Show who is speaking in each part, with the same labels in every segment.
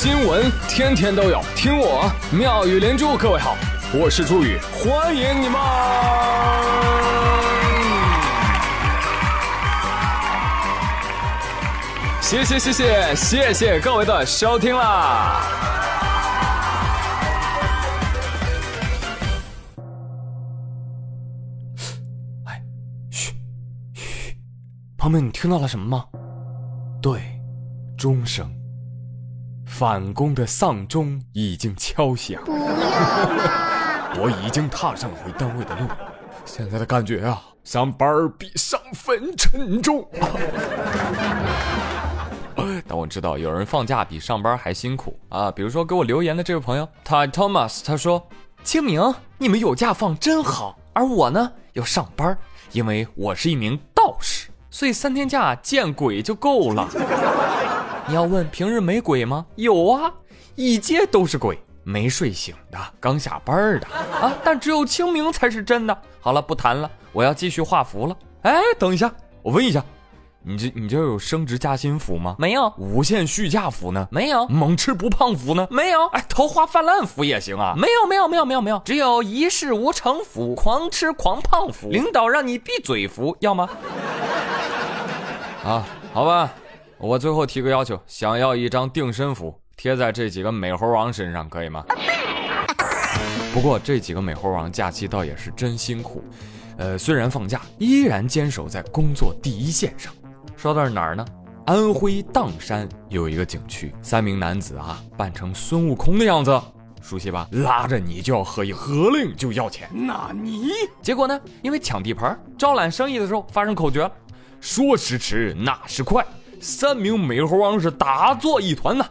Speaker 1: 新闻天天都有，听我妙语连珠。各位好，我是朱宇，欢迎你们！谢谢谢谢谢谢各位的收听啦！哎，嘘嘘，朋友们，你听到了什么吗？对，钟声。返工的丧钟已经敲响，
Speaker 2: 不要嘛！
Speaker 1: 我已经踏上回单位的路，现在的感觉啊，上班比上坟沉重。但我知道有人放假比上班还辛苦啊，比如说给我留言的这位朋友他 Thomas，他说：“清明你们有假放真好，而我呢要上班，因为我是一名道士，所以三天假见鬼就够了。”你要问平日没鬼吗？有啊，一街都是鬼，没睡醒的，刚下班的啊。但只有清明才是真的。好了，不谈了，我要继续画符了。哎，等一下，我问一下，你这你这有升职加薪符吗？
Speaker 3: 没有。
Speaker 1: 无限续假符呢？
Speaker 3: 没有。
Speaker 1: 猛吃不胖符呢？
Speaker 3: 没有。
Speaker 1: 哎，桃花泛滥符也行啊？
Speaker 3: 没有，没有，没有，没有，没有。只有一事无成符，狂吃狂胖符，领导让你闭嘴符，要吗？
Speaker 1: 啊，好吧。我最后提个要求，想要一张定身符贴在这几个美猴王身上，可以吗？不过这几个美猴王假期倒也是真辛苦，呃，虽然放假，依然坚守在工作第一线上。说到哪儿呢？安徽砀山有一个景区，三名男子啊扮成孙悟空的样子，熟悉吧？拉着你就要喝一喝令就要钱。
Speaker 3: 那你
Speaker 1: 结果呢？因为抢地盘、招揽生意的时候发生口角了，说时迟，那时快。三名美猴王是打作一团呐！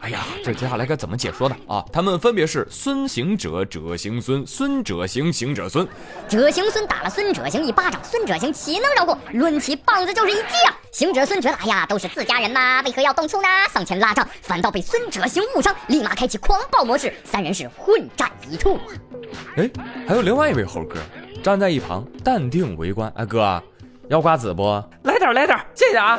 Speaker 1: 哎呀，这接下来该怎么解说呢啊？他们分别是孙行者、者行孙、孙者行、行者孙。
Speaker 2: 者行孙打了孙者行一巴掌，孙者行岂能饶过？抡起棒子就是一击啊！行者孙觉得，哎呀，都是自家人嘛，为何要动粗呢？上前拉仗，反倒被孙者行误伤，立马开启狂暴模式，三人是混战一处啊！
Speaker 1: 哎，还有另外一位猴哥站在一旁，淡定围观。哎哥。要瓜子不？
Speaker 3: 来点来点谢谢啊！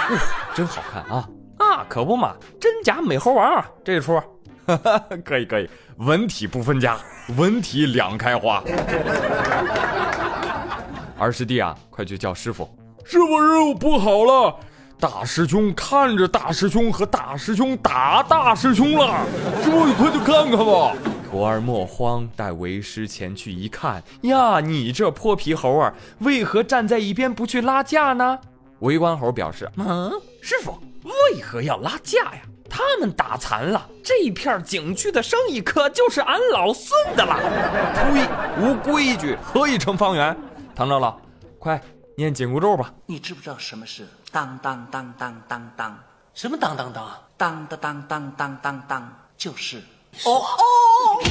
Speaker 1: 真好看啊！
Speaker 3: 啊，可不嘛，真假美猴王这出，
Speaker 1: 可以可以，文体不分家，文体两开花。二师弟啊，快去叫师傅！
Speaker 4: 师傅师傅不好了，大师兄看着大师兄和大师兄打大师兄了，师傅你快去看看吧。
Speaker 1: 徒儿莫慌，待为师前去一看呀！你这泼皮猴儿，为何站在一边不去拉架呢？围观猴表示：
Speaker 3: 嗯，师傅为何要拉架呀？他们打残了这片景区的生意，可就是俺老孙的了。
Speaker 1: 呸！无规矩，何以成方圆？唐长老，快念紧箍咒吧！
Speaker 5: 你知不知道什么是当当当当当当？
Speaker 3: 什么当当当？
Speaker 5: 当当当当当当当，就是。
Speaker 3: 哦哦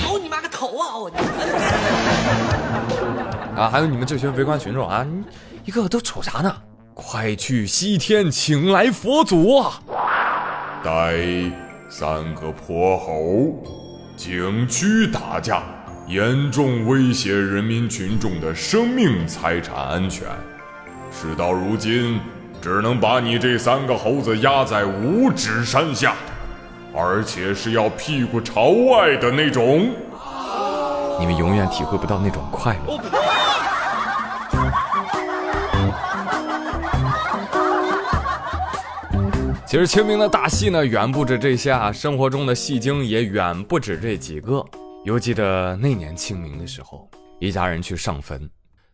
Speaker 3: 哦！你妈个头啊！哦！
Speaker 1: 啊，还有你们这群围观群众啊，一个个都瞅啥呢？快去西天请来佛祖啊！
Speaker 4: 待三个泼猴，景区打架，严重威胁人民群众的生命财产安全。事到如今，只能把你这三个猴子压在五指山下。而且是要屁股朝外的那种，
Speaker 1: 你们永远体会不到那种快乐。其实清明的大戏呢，远不止这些啊，生活中的戏精也远不止这几个。犹记得那年清明的时候，一家人去上坟，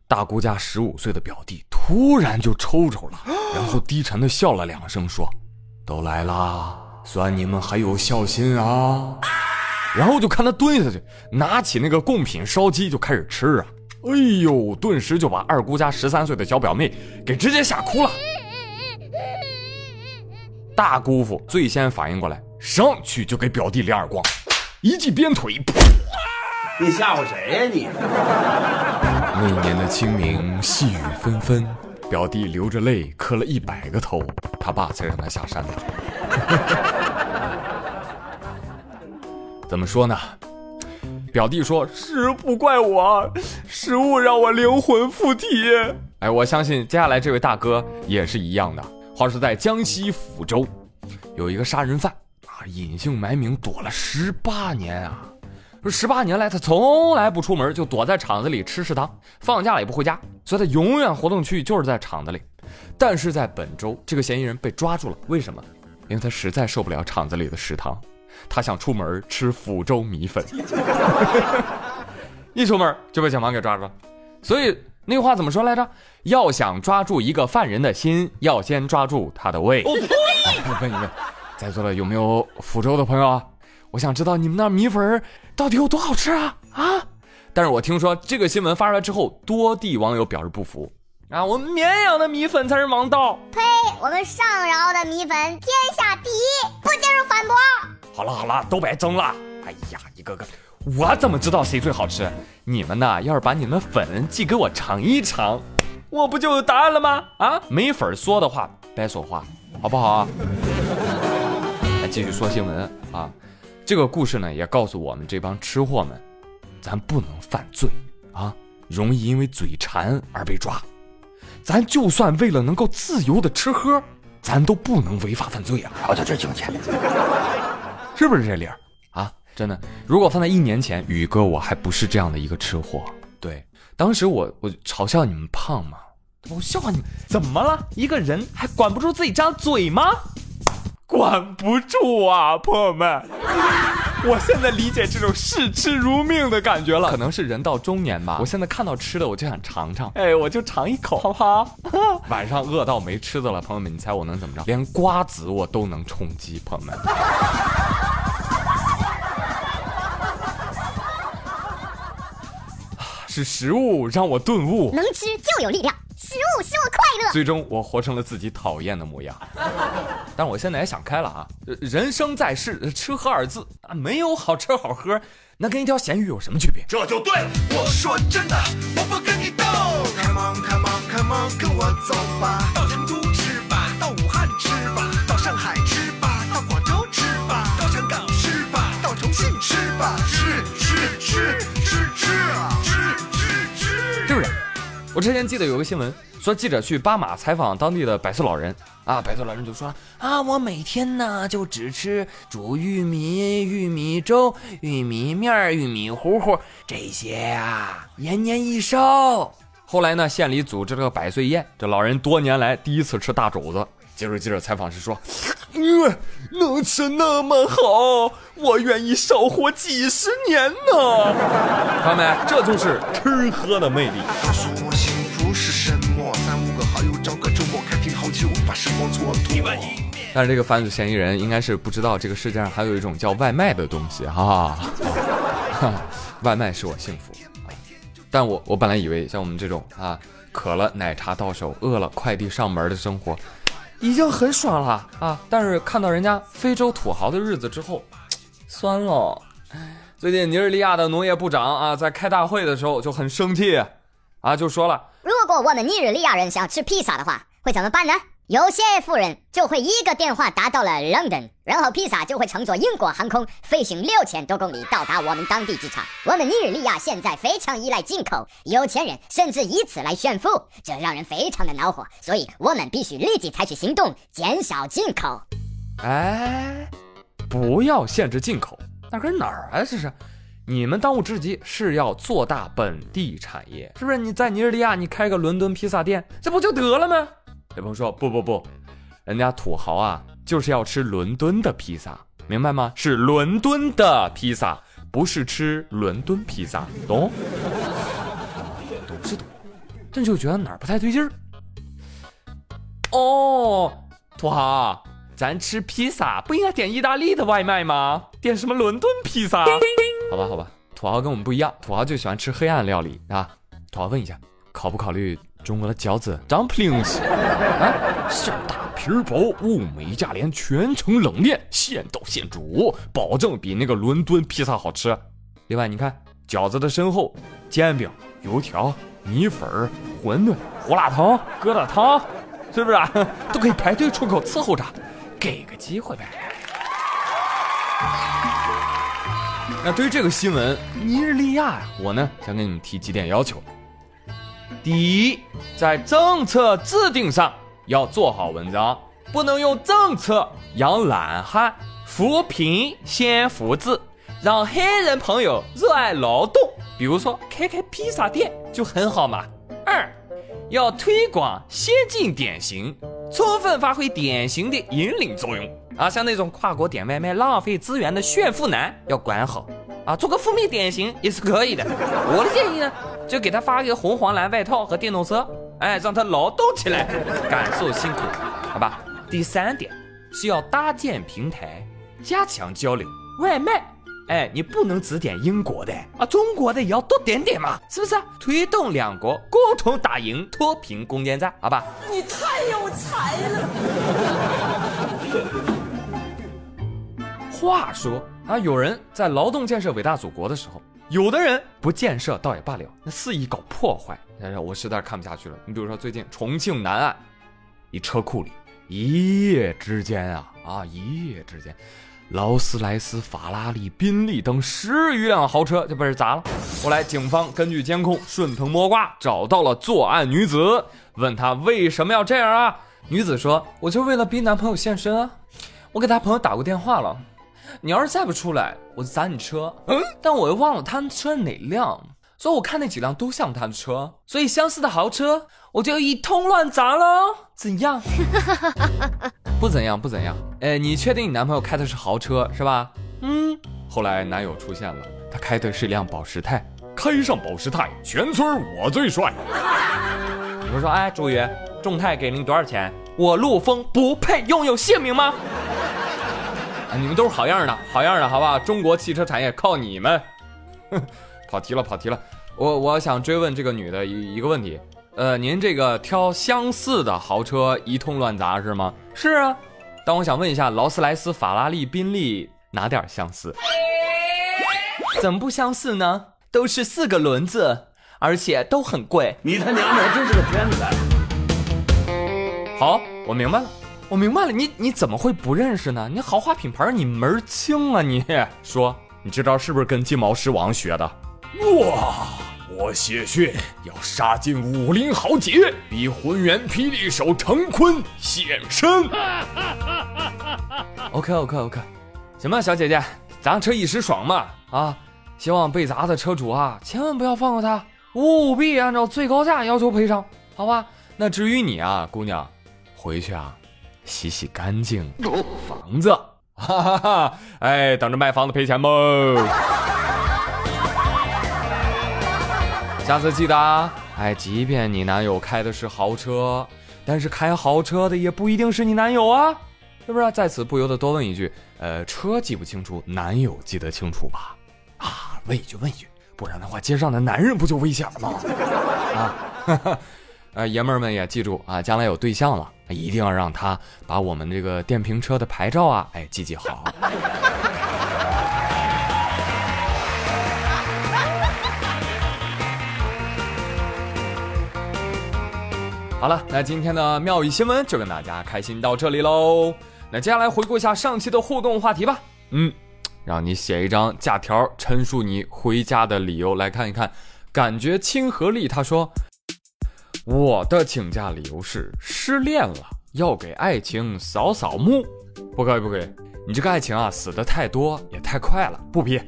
Speaker 1: 大姑家十五岁的表弟突然就抽抽了，然后低沉的笑了两声，说：“都来啦。”算你们还有孝心啊！然后就看他蹲下去，拿起那个贡品烧鸡就开始吃啊！哎呦，顿时就把二姑家十三岁的小表妹给直接吓哭了。大姑父最先反应过来，上去就给表弟两耳光，一记鞭腿，
Speaker 6: 你吓唬谁呀你？
Speaker 1: 那年的清明，细雨纷纷，表弟流着泪磕了一百个头，他爸才让他下山的。怎么说呢？表弟说是不怪我，食物让我灵魂附体。哎，我相信接下来这位大哥也是一样的。话说在江西抚州，有一个杀人犯啊隐姓埋名躲了十八年啊！说十八年来他从来不出门，就躲在厂子里吃食堂，放假了也不回家，所以他永远活动区域就是在厂子里。但是在本周，这个嫌疑人被抓住了，为什么？因为他实在受不了厂子里的食堂，他想出门吃福州米粉，一出门就被警方给抓住了。所以那话怎么说来着？要想抓住一个犯人的心，要先抓住他的胃。问一问，在座的有没有福州的朋友啊？我想知道你们那米粉到底有多好吃啊啊！但是我听说这个新闻发出来之后，多地网友表示不服啊，我们绵阳的米粉才是王道。
Speaker 2: 呸！我们上饶的米粉天下第一，不接受反驳。
Speaker 1: 好了好了，都别争了。哎呀，一个个，我怎么知道谁最好吃？你们呢？要是把你们粉寄给我尝一尝，我不就有答案了吗？啊，没粉说的话别说话，好不好啊？来继续说新闻啊。这个故事呢，也告诉我们这帮吃货们，咱不能犯罪啊，容易因为嘴馋而被抓。咱就算为了能够自由的吃喝，咱都不能违法犯罪啊！
Speaker 6: 瞧瞧这境界，
Speaker 1: 是不是这理儿啊？真的，如果放在一年前，宇哥我还不是这样的一个吃货。对，当时我我嘲笑你们胖嘛，我笑话你们怎么了？一个人还管不住自己张嘴吗？管不住啊，朋友们！我现在理解这种视吃如命的感觉了，可能是人到中年吧。我现在看到吃的，我就想尝尝，哎，我就尝一口，好不好？晚上饿到没吃的了，朋友们，你猜我能怎么着？连瓜子我都能充饥，朋友们。是食物让我顿悟，
Speaker 2: 能吃就有力量，食物使我快乐。
Speaker 1: 最终我活成了自己讨厌的模样。但我现在也想开了啊，人生在世，吃喝二字啊，没有好吃好喝，那跟一条咸鱼有什么区别？
Speaker 7: 这就对了。我说真的，我不跟你斗。Come on, come on, come on，跟我走吧。到成都
Speaker 1: 我之前记得有个新闻，说记者去巴马采访当地的百岁老人啊，百岁老人就说啊，我每天呢就只吃煮玉米、玉米粥、玉米面、玉米糊糊这些呀，延年益寿。后来呢，县里组织了个百岁宴，这老人多年来第一次吃大肘子。接受记者采访时说：“嗯，能吃那么好，我愿意少活几十年呢。”朋友们，这就是吃喝的魅力。
Speaker 7: 我幸福是什么？三五个好友找个周末开瓶好酒，把时光蹉跎。
Speaker 1: 但是这个犯罪嫌疑人应该是不知道这个世界上还有一种叫外卖的东西哈，外卖使我幸福啊！但我我本来以为像我们这种啊，渴了奶茶到手，饿了快递上门的生活，已经很爽了啊！但是看到人家非洲土豪的日子之后，酸了。最近尼日利亚的农业部长啊，在开大会的时候就很生气啊，就说了。
Speaker 2: 如果我们尼日利亚人想吃披萨的话，会怎么办呢？有些富人就会一个电话打到了 London，然后披萨就会乘坐英国航空飞行六千多公里到达我们当地机场。我们尼日利亚现在非常依赖进口，有钱人甚至以此来炫富，这让人非常的恼火。所以我们必须立即采取行动，减少进口。
Speaker 1: 哎，不要限制进口，那跟哪儿啊？这是，你们当务之急是要做大本地产业，是不是？你在尼日利亚，你开个伦敦披萨店，这不就得了吗？有朋友说不不不，人家土豪啊，就是要吃伦敦的披萨，明白吗？是伦敦的披萨，不是吃伦敦披萨，懂？懂是懂，但就觉得哪儿不太对劲儿。哦，土豪，咱吃披萨不应该点意大利的外卖吗？点什么伦敦披萨？好吧好吧，土豪跟我们不一样，土豪就喜欢吃黑暗料理啊。土豪问一下，考不考虑中国的饺子 dumplings？啊，馅大皮儿薄，物美价廉，全程冷链，现到现煮，保证比那个伦敦披萨好吃。另外，你看饺子的身后，煎饼、油条、米粉、馄饨、胡辣汤、疙瘩汤，是不是啊？都可以排队出口伺候着，给个机会呗。那对于这个新闻，尼日利亚呀，我呢想给你们提几点要求。第一，在政策制定上要做好文章，不能用政策养懒汉，
Speaker 3: 扶贫先扶志，让黑人朋友热爱劳动，比如说开开披萨店就很好嘛。二，要推广先进典型，充分发挥典型的引领作用啊，像那种跨国点外卖浪费资源的炫富男要管好啊，做个负面典型也是可以的。我的建议呢，就给他发一个红黄蓝外套和电动车，哎，让他劳动起来，感受辛苦，好吧？第三点是要搭建平台，加强交流。外卖，哎，你不能只点英国的啊，中国的也要多点点嘛，是不是？推动两国共同打赢脱贫攻坚战，好吧？
Speaker 8: 你太有才了！
Speaker 1: 话说啊，有人在劳动建设伟大祖国的时候，有的人不建设倒也罢了，那肆意搞破坏，哎呀，我实在是看不下去了。你比如说最近重庆南岸一车库里，一夜之间啊啊，一夜之间，劳斯莱斯、法拉利、宾利等十余辆豪车就被人砸了。后来警方根据监控顺藤摸瓜，找到了作案女子，问她为什么要这样啊？女子说：“我就为了逼男朋友现身啊，我给他朋友打过电话了。”你要是再不出来，我就砸你车。嗯，但我又忘了他车哪辆，所以我看那几辆都像他的车，所以相似的豪车我就一通乱砸喽。怎样？不怎样，不怎样。哎，你确定你男朋友开的是豪车是吧？嗯。后来男友出现了，他开的是一辆保时泰，
Speaker 4: 开上保时泰，全村我最帅。
Speaker 3: 你们说，哎，朱宇，众泰给了你多少钱？我陆丰不配拥有姓名吗？
Speaker 1: 啊，你们都是好样的，好样的，好不好？中国汽车产业靠你们。跑题了，跑题了。我我想追问这个女的一一个问题，呃，您这个挑相似的豪车一通乱砸是吗？是啊。但我想问一下，劳斯莱斯、法拉利、宾利哪点相似？
Speaker 3: 怎么不相似呢？都是四个轮子，而且都很贵。
Speaker 6: 你他娘的还真是个天才！
Speaker 1: 好，我明白了。我明白了，你你怎么会不认识呢？你豪华品牌你门儿清啊！你说你这招是不是跟金毛狮王学的？
Speaker 4: 哇！我谢逊要杀尽武林豪杰，逼浑元霹雳手成坤现身。
Speaker 1: OK OK OK，行吧，小姐姐，砸车一时爽嘛啊！希望被砸的车主啊，千万不要放过他，务必按照最高价要求赔偿，好吧？那至于你啊，姑娘，回去啊。洗洗干净房子，哈哈哈！哎，等着卖房子赔钱吧？下次记得啊！哎，即便你男友开的是豪车，但是开豪车的也不一定是你男友啊，是不是？在此不由得多问一句：呃，车记不清楚，男友记得清楚吧？啊，问一句，问一句，不然的话，街上的男人不就危险了吗？啊！哈哈。呃，爷们儿们也记住啊，将来有对象了，一定要让他把我们这个电瓶车的牌照啊，哎，记记好。好了，那今天的妙语新闻就跟大家开心到这里喽。那接下来回顾一下上期的互动话题吧。嗯，让你写一张假条，陈述你回家的理由，来看一看。感觉亲和力，他说。我的请假理由是失恋了，要给爱情扫扫墓。不可以，不可以，你这个爱情啊，死的太多也太快了，不批。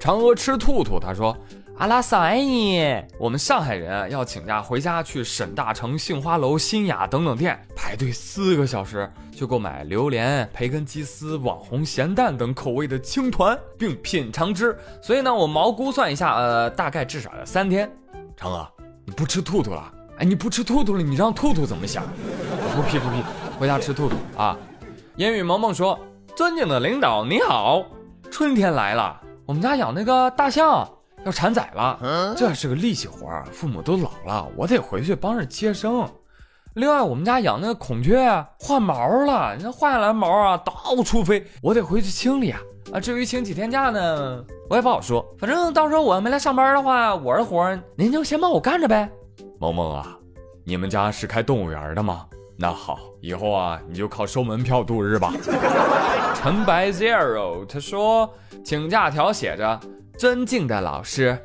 Speaker 1: 嫦娥吃兔兔，他说：“阿拉桑爱你。我们上海人要请假回家去沈大成、杏花楼、新雅等等店排队四个小时，去购买榴莲、培根鸡丝、网红咸蛋等口味的青团，并品尝之。所以呢，我毛估算一下，呃，大概至少要三天。嫦娥，你不吃兔兔了？”哎，你不吃兔兔了，你让兔兔怎么想？不批不批，回家吃兔兔啊！烟雨萌萌说：“尊敬的领导你好，春天来了，我们家养那个大象要产崽了，这是个力气活，父母都老了，我得回去帮着接生。另外，我们家养那个孔雀换毛了，你看换下来毛啊到处飞，我得回去清理啊。啊，至于请几天假呢，我也不好说，反正到时候我要没来上班的话，我的活您就先帮我干着呗。”萌萌啊，你们家是开动物园的吗？那好，以后啊你就靠收门票度日吧。陈白 zero 他说，请假条写着：尊敬的老师，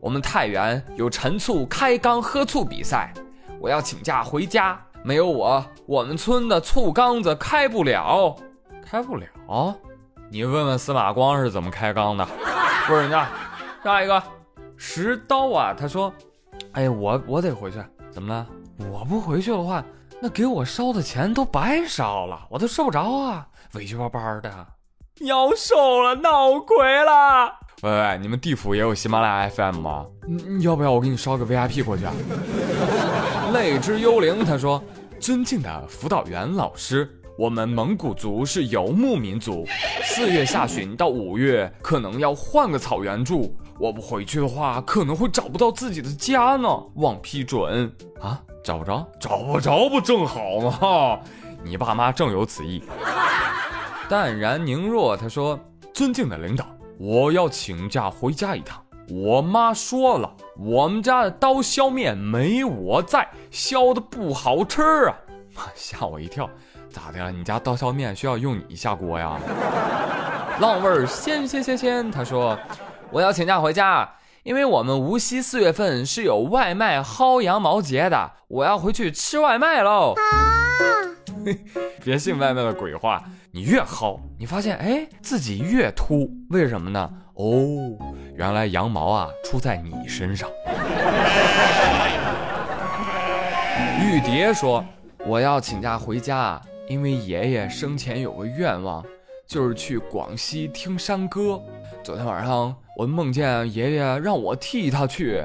Speaker 1: 我们太原有陈醋开缸喝醋比赛，我要请假回家，没有我，我们村的醋缸子开不了，开不了。你问问司马光是怎么开缸的？不是人家，下一个石刀啊，他说：“哎呀，我我得回去，怎么了？我不回去的话，那给我烧的钱都白烧了，我都受不着啊，委屈巴巴的。
Speaker 3: 要瘦了，闹鬼了！
Speaker 1: 喂喂，你们地府也有喜马拉雅 FM 吗？嗯，要不要我给你烧个 VIP 过去啊？泪之幽灵他说：“尊敬的辅导员老师。”我们蒙古族是游牧民族，四月下旬到五月可能要换个草原住。我不回去的话，可能会找不到自己的家呢。望批准啊！找不着，找不着不正好吗？你爸妈正有此意。淡然宁若他说：“尊敬的领导，我要请假回家一趟。我妈说了，我们家的刀削面没我在，削的不好吃啊！吓我一跳。”咋的了？你家刀削面需要用你下锅呀？浪味儿鲜鲜鲜鲜，他说我要请假回家，因为我们无锡四月份是有外卖薅羊毛节的，我要回去吃外卖喽。别信外卖的鬼话，你越薅，你发现哎自己越秃，为什么呢？哦，原来羊毛啊出在你身上。玉蝶说我要请假回家。因为爷爷生前有个愿望，就是去广西听山歌。昨天晚上我梦见爷爷让我替他去，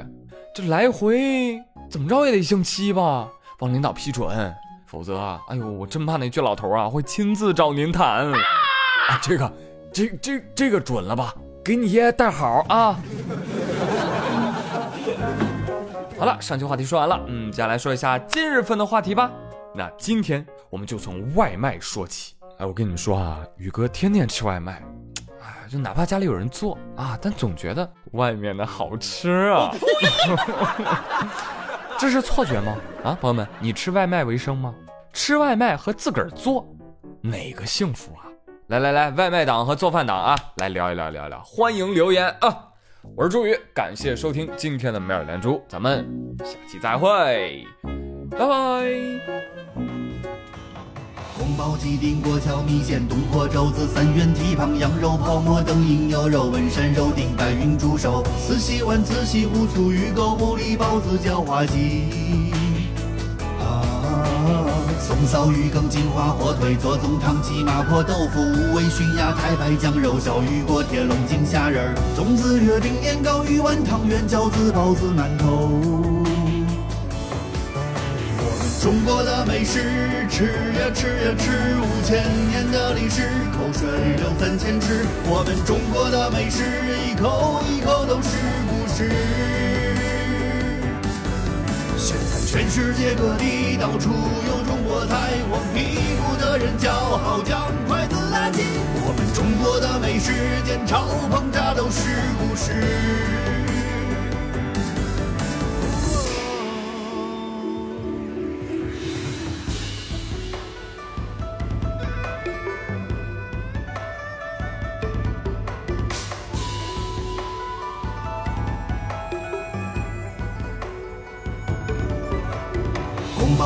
Speaker 1: 这来回怎么着也得星期吧？望领导批准，否则啊，哎呦，我真怕那倔老头啊会亲自找您谈。这个，这这这个准了吧？给你爷爷带好啊。好了，上期话题说完了，嗯，接下来说一下今日份的话题吧。那今天我们就从外卖说起。哎，我跟你们说啊，宇哥天天吃外卖，哎，就哪怕家里有人做啊，但总觉得外面的好吃啊。这是错觉吗？啊，朋友们，你吃外卖为生吗？吃外卖和自个儿做，哪个幸福啊？来来来，外卖党和做饭党啊，来聊一聊聊一聊，欢迎留言啊！我是朱宇，感谢收听今天的美尔连珠，咱们下期再会。拜拜。
Speaker 9: 宫保鸡丁、过桥米线、东坡肘子、三元蹄膀、羊肉泡馍等硬牛肉、文山肉丁、白云猪手、四喜丸、子西湖醋鱼、狗不理包子、叫花鸡。啊，松骚鱼羹、金华火腿、左宗棠鸡、麻婆豆腐、五味熏鸭、太白酱肉、小鱼锅贴、龙井虾仁儿、粽子、月饼、年糕、鱼丸、汤圆、饺子、包子、馒头。中国的美食，吃呀吃呀吃，五千年的历史，口水流三千尺。我们中国的美食，一口一口都是故事。现在全世界各地，到处有中国菜，黄皮肤的人骄傲将筷子拉紧。我们中国的美食，煎炒烹炸都是故事。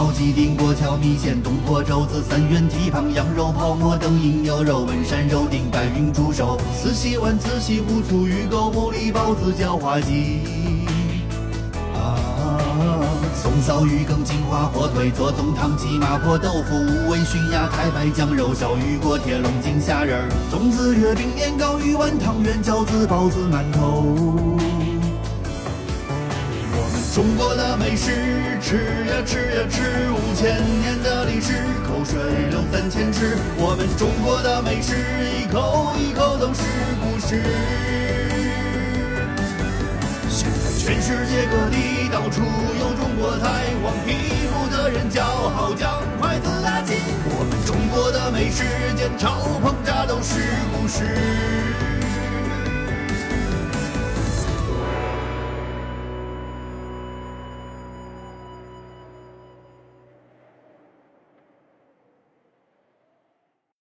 Speaker 9: 包鸡丁、过桥米线、东坡肘子、三元蹄膀、羊肉泡馍等硬牛肉、文山肉丁、白云猪手、四喜丸、子西湖醋鱼、狗不理包子、叫花鸡。啊，松骚鱼羹、金华火腿、左宗棠鸡、麻婆豆腐、五味熏鸭、太白酱肉、小鱼锅贴、龙井虾仁儿、粽子、月饼、年糕、鱼丸、汤圆、饺子、包子、馒头。中国的美食，吃呀吃呀吃，五千年的历史，口水流三千尺。我们中国的美食，一口一口都是故事。现在全世界各地，到处有中国菜，黄皮肤的人骄傲将筷子拉起。我们中国的美食，煎炒烹炸都是故事。